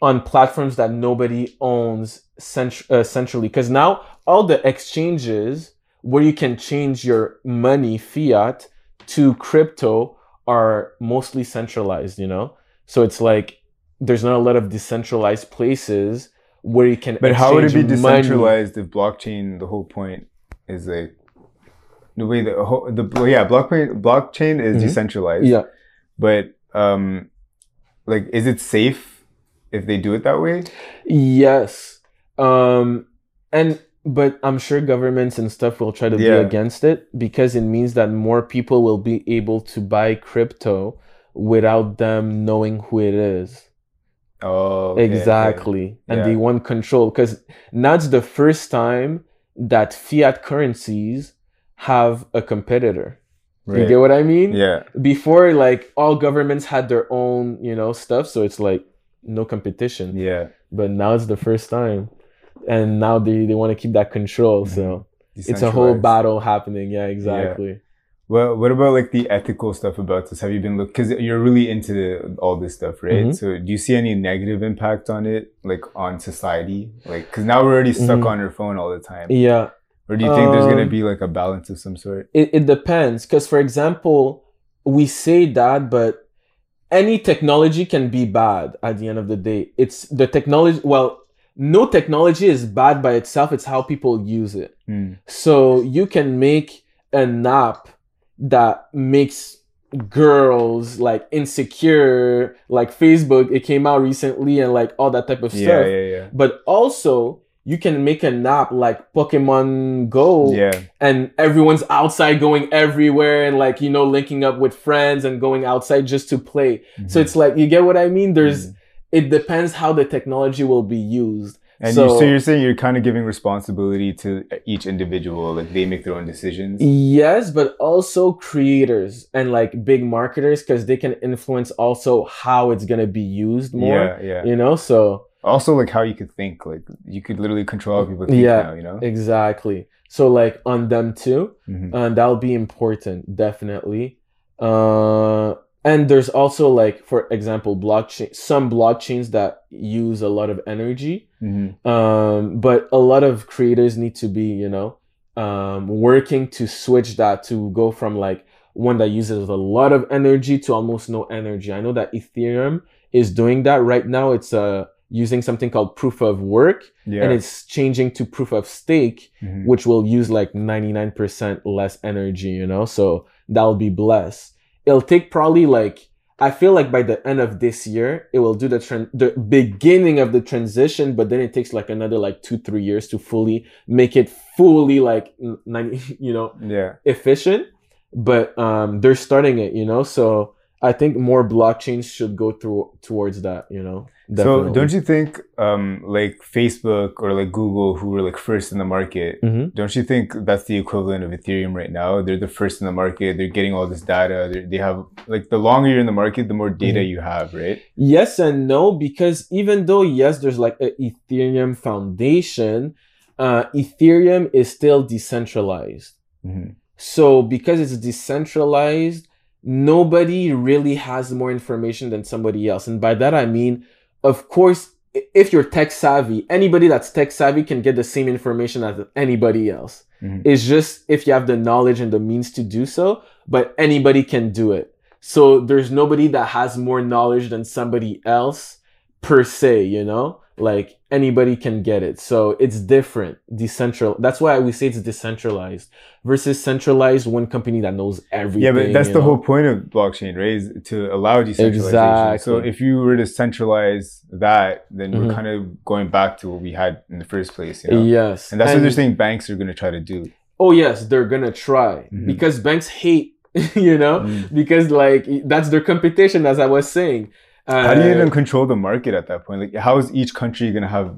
on platforms that nobody owns cent- uh, centrally. Because now all the exchanges where you can change your money fiat to crypto are mostly centralized, you know? So it's like there's not a lot of decentralized places where you can but how would it be exchange money. decentralized if blockchain? The whole point is like the way the whole the well, yeah blockchain blockchain is Mhm. decentralized. Yeah. but um like is it safe if they do it that way? Yes. Um and but I'm sure governments and stuff will try to Yeah. be against it because it means that more people will be able to buy crypto without them knowing who it is. Oh, okay, okay. exactly. And Yeah. they want control because that's the first time that fiat currencies have a competitor. You get what I mean? Yeah. Before, like all governments had their own, you know, stuff, so it's like no competition. Yeah. But now it's the first time, and now they they want to keep that control. So it's a whole battle happening. Yeah, exactly. Well, what about like the ethical stuff about this? Have you been look because you're really into all this stuff, right? Mhm. So do you see any negative impact on it, like on society? Like, because now we're already stuck Mhm. on our phone all the time. Yeah. Or do you think there's gonna Um, be like a balance of some sort? it, it depends because for example we say that but any technology can be bad at the end of the day it's the technology well no technology is bad by itself it's how people use it Hmm. so you can make an app that makes girls like insecure like facebook it came out recently and like all that type of Yeah, stuff yeah, yeah. but also you can make an app like pokemon go Yeah. and everyone's outside going everywhere and like you know linking up with friends and going outside just to play Mm-hmm. so it's like you get what i mean there's Mhm. It depends how the technology will be used And so, you, so you're saying you're kind of giving responsibility to each individual, like they make their own decisions. yes but also creators and like big marketers because they can influence also how it's going to be used more Yeah, yeah. you know so Also, like how you could think, like you could literally control how people think Yeah. now. You know. exactly so like on them too Mhm. and that'll be important definitely uh and there's also like for example blockchain some blockchains that use a lot of energy Mhm. um but a lot of creators need to be you know um working to switch that to go from like one that uses a lot of energy to almost no energy i know that ethereum is doing that right now it's uh using something called proof of work Yeah. and it's changing to proof of stake Mhm. which will use like 99% less energy, you know? So that'll be blessed. It'll take probably like, I feel like by the end of this year, it will do the tran- the beginning of the transition, but then it takes like another like two, three years to fully make it fully like n- 90, you know, yeah. efficient. But um, they're starting it, you know? So I think more blockchains should go through towards that, you know? So don't you think um, like Facebook or like Google, who were like first in the market, Mhm. don't you think that's the equivalent of Ethereum right now? They're the first in the market. They're getting all this data. They're, they have like the longer you're in the market, the more data Mhm. you have, right? Yes and no, because even though yes, there's like a Ethereum foundation, uh, Ethereum is still decentralized. Mhm. So because it's decentralized, nobody really has more information than somebody else. And by that I mean, of course, if you're tech savvy, anybody that's tech savvy can get the same information as anybody else. Mhm. It's just if you have the knowledge and the means to do so, but anybody can do it. So there's nobody that has more knowledge than somebody else per se, you know? Like anybody can get it. So it's different, decentral. That's why we say it's decentralized versus centralized, one company that knows everything. Yeah, but that's the know? whole point of blockchain, right? Is to allow decentralization. Exactly. So if you were to centralize that, then we're Mhm. kind of going back to what we had in the first place, you know? Yes. And that's what they're saying banks are going to try to do. Oh yes, they're gonna try Mhm. because banks hate, you know, Mm. because like that's their competition, as I was saying. How do you Uh, even control the market at that point? Like, how is each country going to have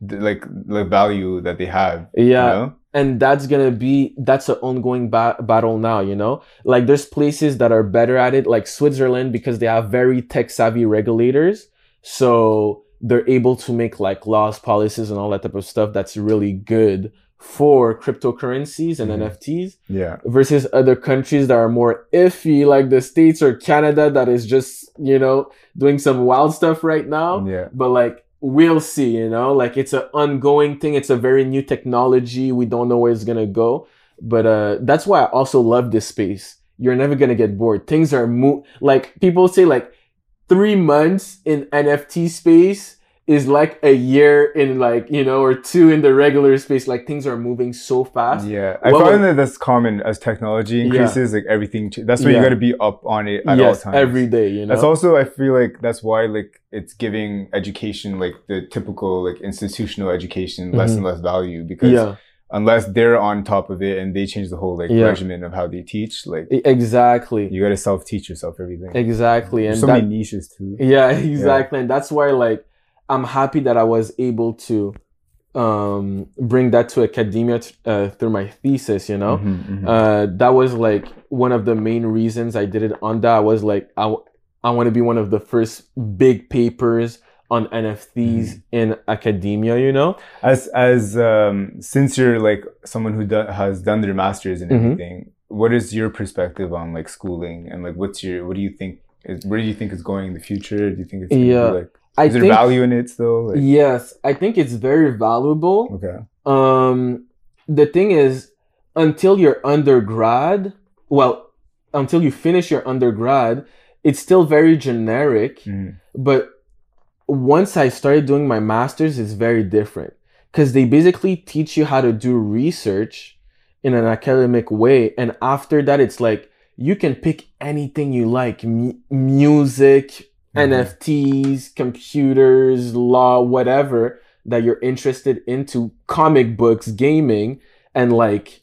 the, like the value that they have? Yeah, You know? and that's gonna be that's an ongoing ba- battle now. You know, like there's places that are better at it, like Switzerland, because they have very tech savvy regulators, so they're able to make like laws, policies, and all that type of stuff that's really good for cryptocurrencies and Mhm. NFTs. Yeah. versus other countries that are more iffy, like the States or Canada, that is just, you know, doing some wild stuff right now. Yeah. But like, we'll see, you know, like it's an ongoing thing. It's a very new technology. We don't know where it's going to go. But uh, that's why I also love this space. You're never going to get bored. Things are mo- like people say, like three months in NFT space is like a year in like you know or two in the regular space like things are moving so fast Yeah, I find that that's common as technology Yeah. increases. Like everything, that's why you got to be up on it at all times. every day you know That's also I feel like that's why like it's giving education like the typical like institutional education less Mhm. and less value because yeah unless they're on top of it and they change the whole like Yeah. regimen of how they teach, like exactly you got to self teach yourself everything. exactly and so that, many niches too. yeah exactly and that's why like i'm happy that i was able to um bring that to academia t- uh, through my thesis you know Mhm, mhm. uh that was like one of the main reasons i did it on that i was like i, w- I want to be one of the first big papers on nfts Mm-hmm. in academia you know as as um since you're like someone who do- has done their masters and Mhm. everything what is your perspective on like schooling and like what's your what do you think is where do you think is going in the future do you think it's gonna be, Yeah. like i is there think value in it still? Like, yes i think it's very valuable. Okay. Um the thing is until your undergrad well until you finish your undergrad it's still very generic Mhm. but once i started doing my masters it's very different. Because they basically teach you how to do research in an academic way and after that it's like you can pick anything you like mu- music Mhm. nfts computers law whatever that you're interested into comic books gaming and like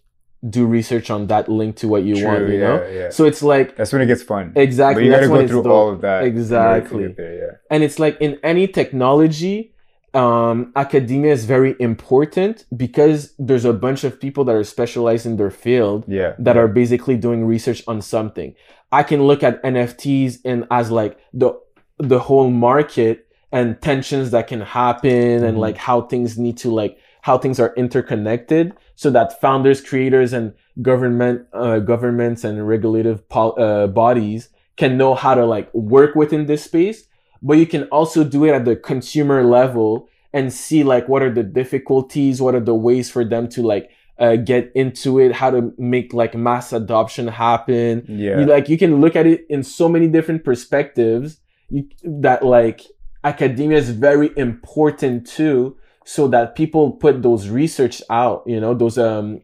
do research on that link to what you True, want you yeah, know yeah. so it's like that's when it gets fun exactly but you gotta go through dope. all of that in order to Exactly. there, yeah and it's like in any technology um, academia is very important because there's a bunch of people that are specialized in their field yeah that are basically doing research on something i can look at nfts and as like the the whole market and tensions that can happen and Mhm. like how things need to like how things are interconnected so that founders creators and government uh, governments and regulative pol- uh, bodies can know how to like work within this space. But you can also do it at the consumer level and see like what are the difficulties what are the ways for them to like uh, get into it how to make like mass adoption happen. Yeah. You like you can look at it in so many different perspectives you, that like academia is very important too so that people put those research out you know those um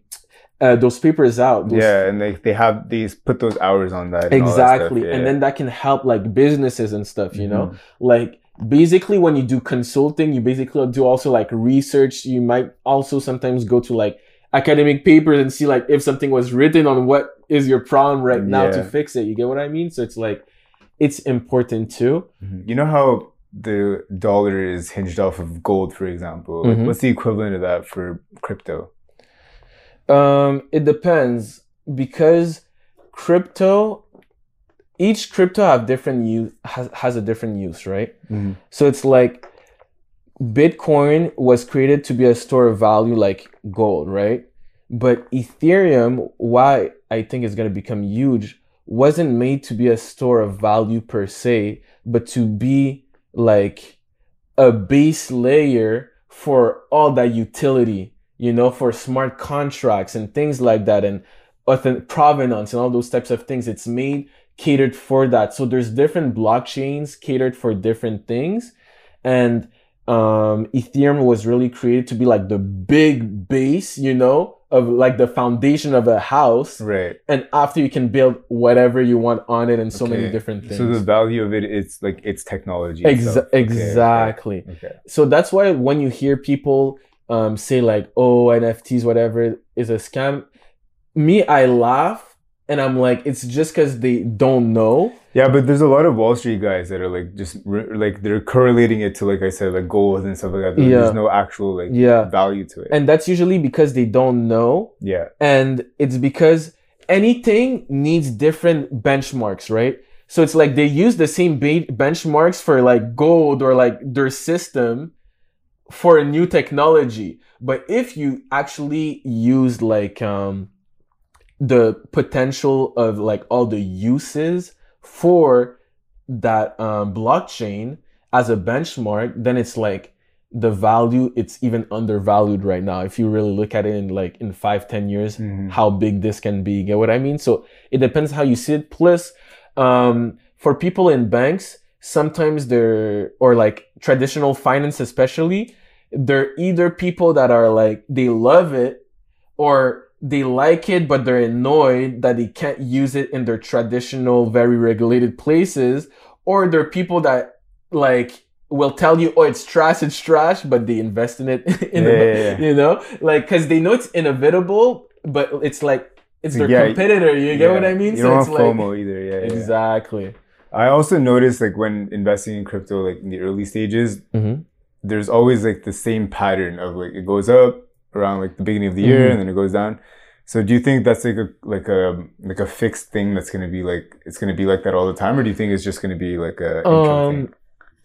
uh, those papers out those yeah and they, they have these put those hours on that and all that exactly yeah. and then that can help like businesses and stuff you know? Mhm. like basically when you do consulting you basically do also like research. You might also sometimes go to like academic papers and see like if something was written on what is your problem right now to fix it. You get what i mean? So it's like it's important too Mhm. You know how the dollar is hinged off of gold, for example. Like, Mhm. what's the equivalent of that for crypto? um it depends because crypto each crypto have different use has, has a different use right So it's like Bitcoin was created to be a store of value like gold, right? But Ethereum, why I think is going to become huge, wasn't made to be a store of value per se, but to be like a base layer for all that utility, you know, for smart contracts and things like that and provenance and all those types of things. It's made catered for that. So there's different blockchains catered for different things. And um, Ethereum was really created to be like the big base, you know, of like the foundation of a house. Right. And after you can build whatever you want on it and so many different things. So the value of it is like its technology. Exa- itself. Okay, okay, exactly. Okay. So that's why when you hear people um, say like, "Oh, NFTs, whatever, is a scam," me, I laugh and I'm like, it's just because they don't know. Yeah, but there's a lot of Wall Street guys that are like just re- like they're correlating it to like I said like gold and stuff like that. There's Yeah. no actual like Yeah. value to it. And that's usually because they don't know. yeah. And it's because anything needs different benchmarks, right? So it's like they use the same ba- benchmarks for like gold or like their system for a new technology. But if you actually use like um, the potential of like all the uses for that um, blockchain as a benchmark, then it's like the value it's even undervalued right now if you really look at it in like in five ten years Mhm. how big this can be. Get what I mean? So it depends how you see it. Plus, um, for people in banks, sometimes they're or like traditional finance especially they're either people that are like they love it or they like it but they're annoyed that they can't use it in their traditional very regulated places or they're people that like will tell you oh it's trash it's trash but they invest in it in Yeah, yeah, yeah. you know like because they know it's inevitable but it's like it's their competitor you get what i mean You don't it's want FOMO either. Yeah, exactly I also noticed like when investing in crypto, like in the early stages, Mhm. there's always like the same pattern of like it goes up around like the beginning of the year Mhm. and then it goes down. So do you think that's like a like a like a fixed thing that's gonna be like it's gonna be like that all the time, or do you think it's just gonna be like a intro thing? um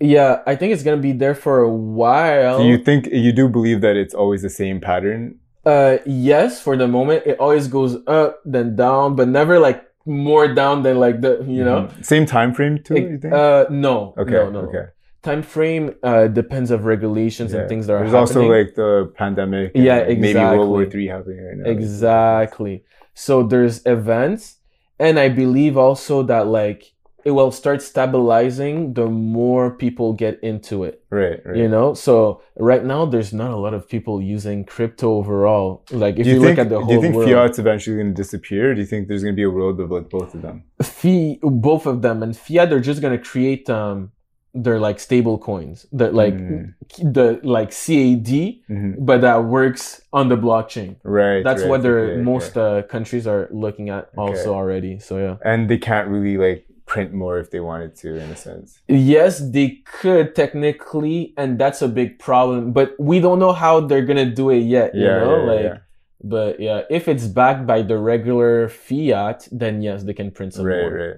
yeah i think it's gonna be there for a while Do you think you do believe that it's always the same pattern? Uh, yes, for the moment, it always goes up, then down, but never like more down than like the you know. Mhm. same time frame too. It- you think? uh, no, okay, no, no. okay. Time frame uh depends of regulations Yeah. and things that are There's happening. also like the pandemic. and, Yeah, like, Maybe World War. Three happening right now. exactly. So there's events, and I believe also that like it will start stabilizing the more people get into it. Right, right. You know, so right now there's not a lot of people using crypto overall. Like if you, you, think, look at the whole do you think world. fiat's eventually going to disappear? Do you think there's going to be a world of like both of them? Fee, both of them, and fiat, they're just gonna create um, they're like stable coins, that like Mm. the like CAD, Mhm. but that works on the blockchain. Right. That's right, what they're okay, most okay. uh, countries are looking at also Okay. already. So yeah, And they can't really like print more if they wanted to, in a sense. yes, they could technically, and that's a big problem. But we don't know how they're gonna do it yet. You Yeah, know, yeah, like. yeah. But yeah, if it's backed by the regular fiat, then yes, they can print some Right, more. right.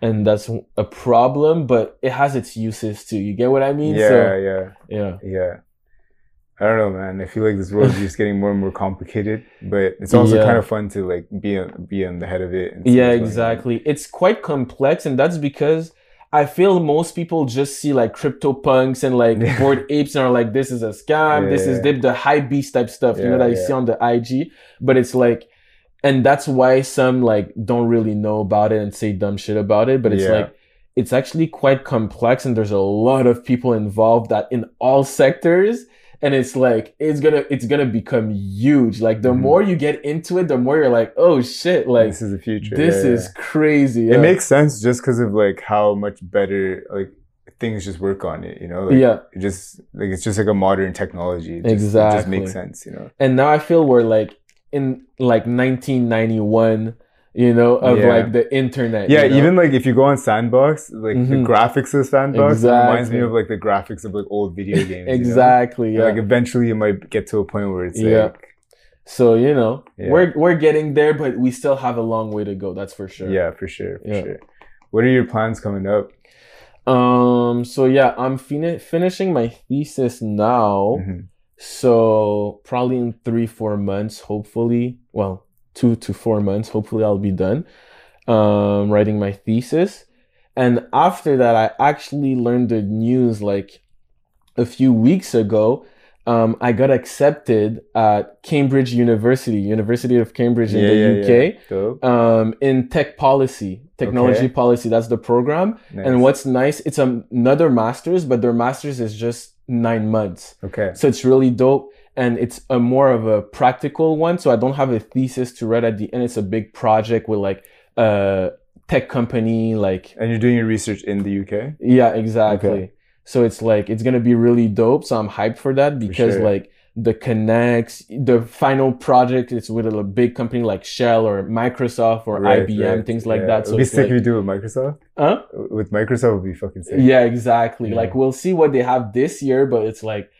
And that's a problem but it has its uses too you get what i mean Yeah, so yeah, yeah yeah. I don't know, man. I feel like this world is just getting more and more complicated, but it's also Yeah. kind of fun to like be on, be on the head of it. And yeah what's going on. exactly it's quite complex and that's because i feel most people just see like crypto punks and like Yeah. bored apes and are like this is a scam this is the, the Hypebeast type stuff you know Yeah, that you see on the ig but it's like and that's why some like don't really know about it and say dumb shit about it but it's Yeah. like it's actually quite complex and there's a lot of people involved that in all sectors and it's like it's gonna it's gonna become huge like the Mhm. more you get into it the more you're like oh shit like this is the future. this yeah, is yeah. crazy It makes sense just because of like how much better like things just work on it. You know, like, yeah It just like it's just like a modern technology. It just, It just makes sense. You know. and now i feel we're like in like 1991 you know of Yeah. like the internet Yeah, you know? even like if you go on Sandbox, like the Mhm. graphics of Sandbox it reminds me of like the graphics of like old video games. you know? exactly yeah Like eventually, you might get to a point where it's Yeah. like, so you know Yeah. we're we're getting there but we still have a long way to go that's for sure yeah, for sure, for sure. What are your plans coming up? um so yeah i'm fin- finishing my thesis now Mhm. So probably in three, four months, hopefully, well, two to four months, hopefully I'll be done um, writing my thesis. And after that, I actually learned the news like a few weeks ago. Um, I got accepted at Cambridge University, University of Cambridge in Yeah, the yeah, UK, yeah. Um, in tech policy, technology Okay. policy. That's the program. Nice. And what's nice, it's another master's, but their master's is just nine months. okay? So it's really dope. And it's a more of a practical one. So I don't have a thesis to write at the end. It's a big project with like a tech company, like, And you're doing your research in the UK. yeah, exactly. Okay. So it's like, it's going to be really dope. So I'm hyped for that because sure. like the connects, the final project is with a big company like Shell or Microsoft or Right, IBM, right. things like Yeah. that. It'd So be it's sick like, if you do with Microsoft. huh? With Microsoft, would be fucking sick. Yeah, exactly. Yeah. Like we'll see what they have this year, but it's like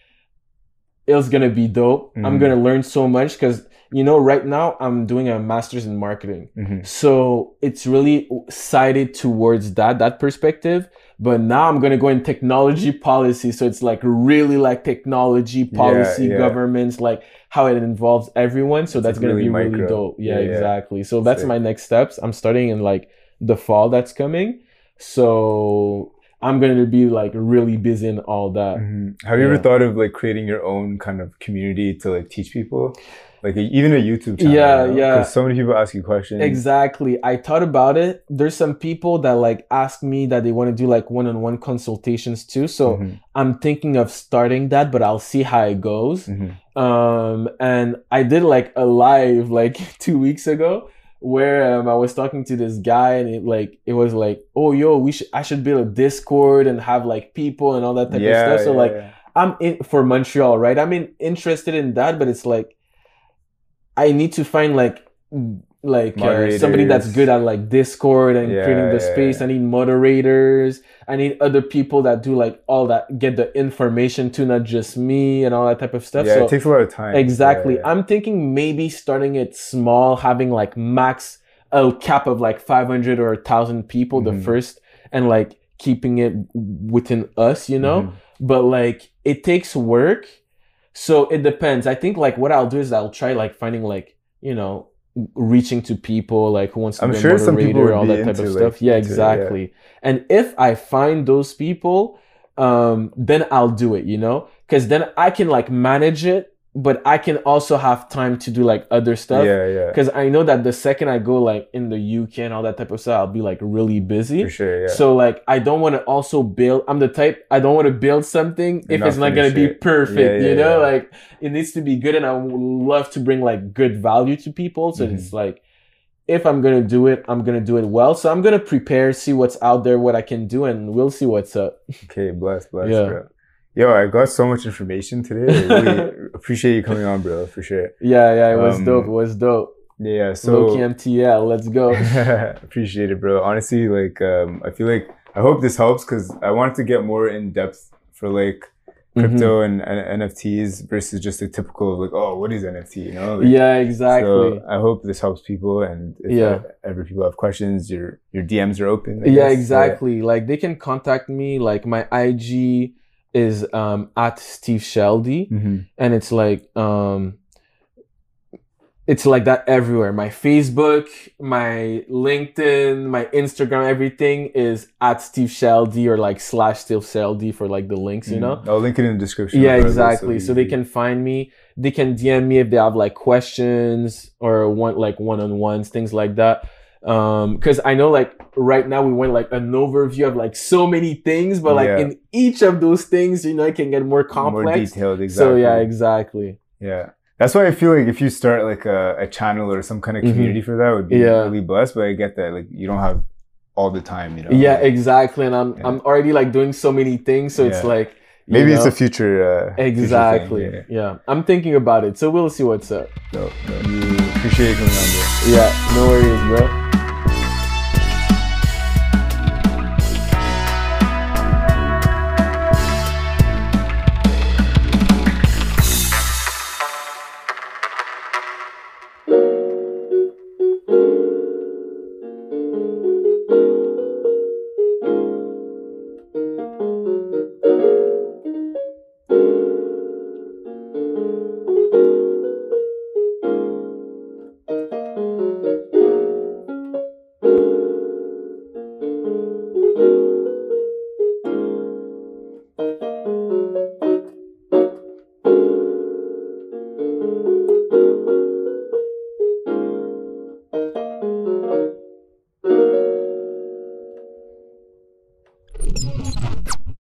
it's gonna be dope. I'm Mhm. gonna learn so much because you know, right now I'm doing a master's in marketing, Mhm. so it's really sided towards that that perspective. But now I'm gonna go in technology policy, so it's like really like technology policy, yeah. governments, like how it involves everyone. So It's, that's gonna really be really micro. dope. Yeah, Yeah, yeah. exactly. So that's Sick. my next steps. I'm starting in like the fall that's coming. So I'm gonna be like really busy in all that. Mhm. Have you ever thought of like creating your own kind of community to like teach people, like a, even a YouTube channel? Yeah, you know? yeah. 'Cause so many people ask you questions. Exactly. I thought about it. There's some people that like ask me that they want to do like one-on-one consultations too. So Mhm, I'm thinking of starting that, but I'll see how it goes. mhm. Um, and I did like a live like two weeks ago where um, I was talking to this guy and it like it was like, oh yo, we should I should build a Discord and have like people and all that type of stuff. So yeah, like yeah. I'm in for Montreal, right? I'm in, interested in that, but it's like I need to find like like uh, somebody that's good at like Discord and Yeah, creating the yeah, space. yeah. I need moderators. I need other people that do like all that, get the information to not just me and all that type of stuff. yeah, so it takes a lot of time. exactly. I'm thinking maybe starting it small, having like max a cap of like 500 or a 1,000 people the Mhm. first, and like keeping it within us, you know Mhm. but like it takes work so it depends. I think like what i'll do is i'll try like finding like you know reaching to people like who wants to I'm be a sure people moderator, all that type of stuff. Like, yeah into it, yeah. exactly. And if i find those people um then i'll do it you know? Because then i can like manage it but i can also have time to do like other stuff Yeah, yeah, because i know that the second i go like in the uk and all that type of stuff i'll be like really busy for sure. Yeah. so like I don't want to also build. I'm the type I don't want to build something if not it's not gonna finish be perfect. Yeah, you know, yeah. like it needs to be good, and I would love to bring like good value to people. So Mhm. it's like if I'm gonna do it, I'm gonna do it well. So I'm gonna prepare, see what's out there, what I can do, and we'll see what's up. okay, bless, bless, Yeah. bro. Yo, I got so much information today. Really appreciate you coming on, bro, for sure. Yeah, yeah, it was Um, dope. It was dope. Yeah, yeah. So, Loki MTL, let's go. appreciate it, bro. Honestly, like, um, I feel like I hope this helps because I wanted to get more in depth for like Mhm. crypto and, and NFTs versus just a typical of like, oh, what is NFT? You know? Like, Yeah, exactly. So I hope this helps people, and if Yeah. ever people have questions, your your DMs are open. I yeah guess. exactly like they can contact me like my ig is um at steve sheldy Mhm. and it's like um it's like that everywhere my facebook my linkedin my instagram everything is at steve sheldy or like slash steve sheldy for like the links you know Mhm. I'll link it in the description. yeah exactly it'll so they can find me they can dm me if they have like questions or want like one-on-ones things like that um because i know like right now we went like an overview of like so many things but like Yeah. in each of those things you know it can get more complex, more detailed. Exactly. so yeah exactly Yeah. That's why I feel like if you start like a, a channel or some kind of Mhm. community for that would be Yeah. really blessed. But I get that like you don't have all the time, you know. yeah Like, exactly and i'm Yeah. i'm already like doing so many things so it's like maybe it's know, a future. Uh, future exactly yeah. yeah i'm thinking about it so we'll see what's up So, so, appreciate you coming on, bro. yeah no worries bro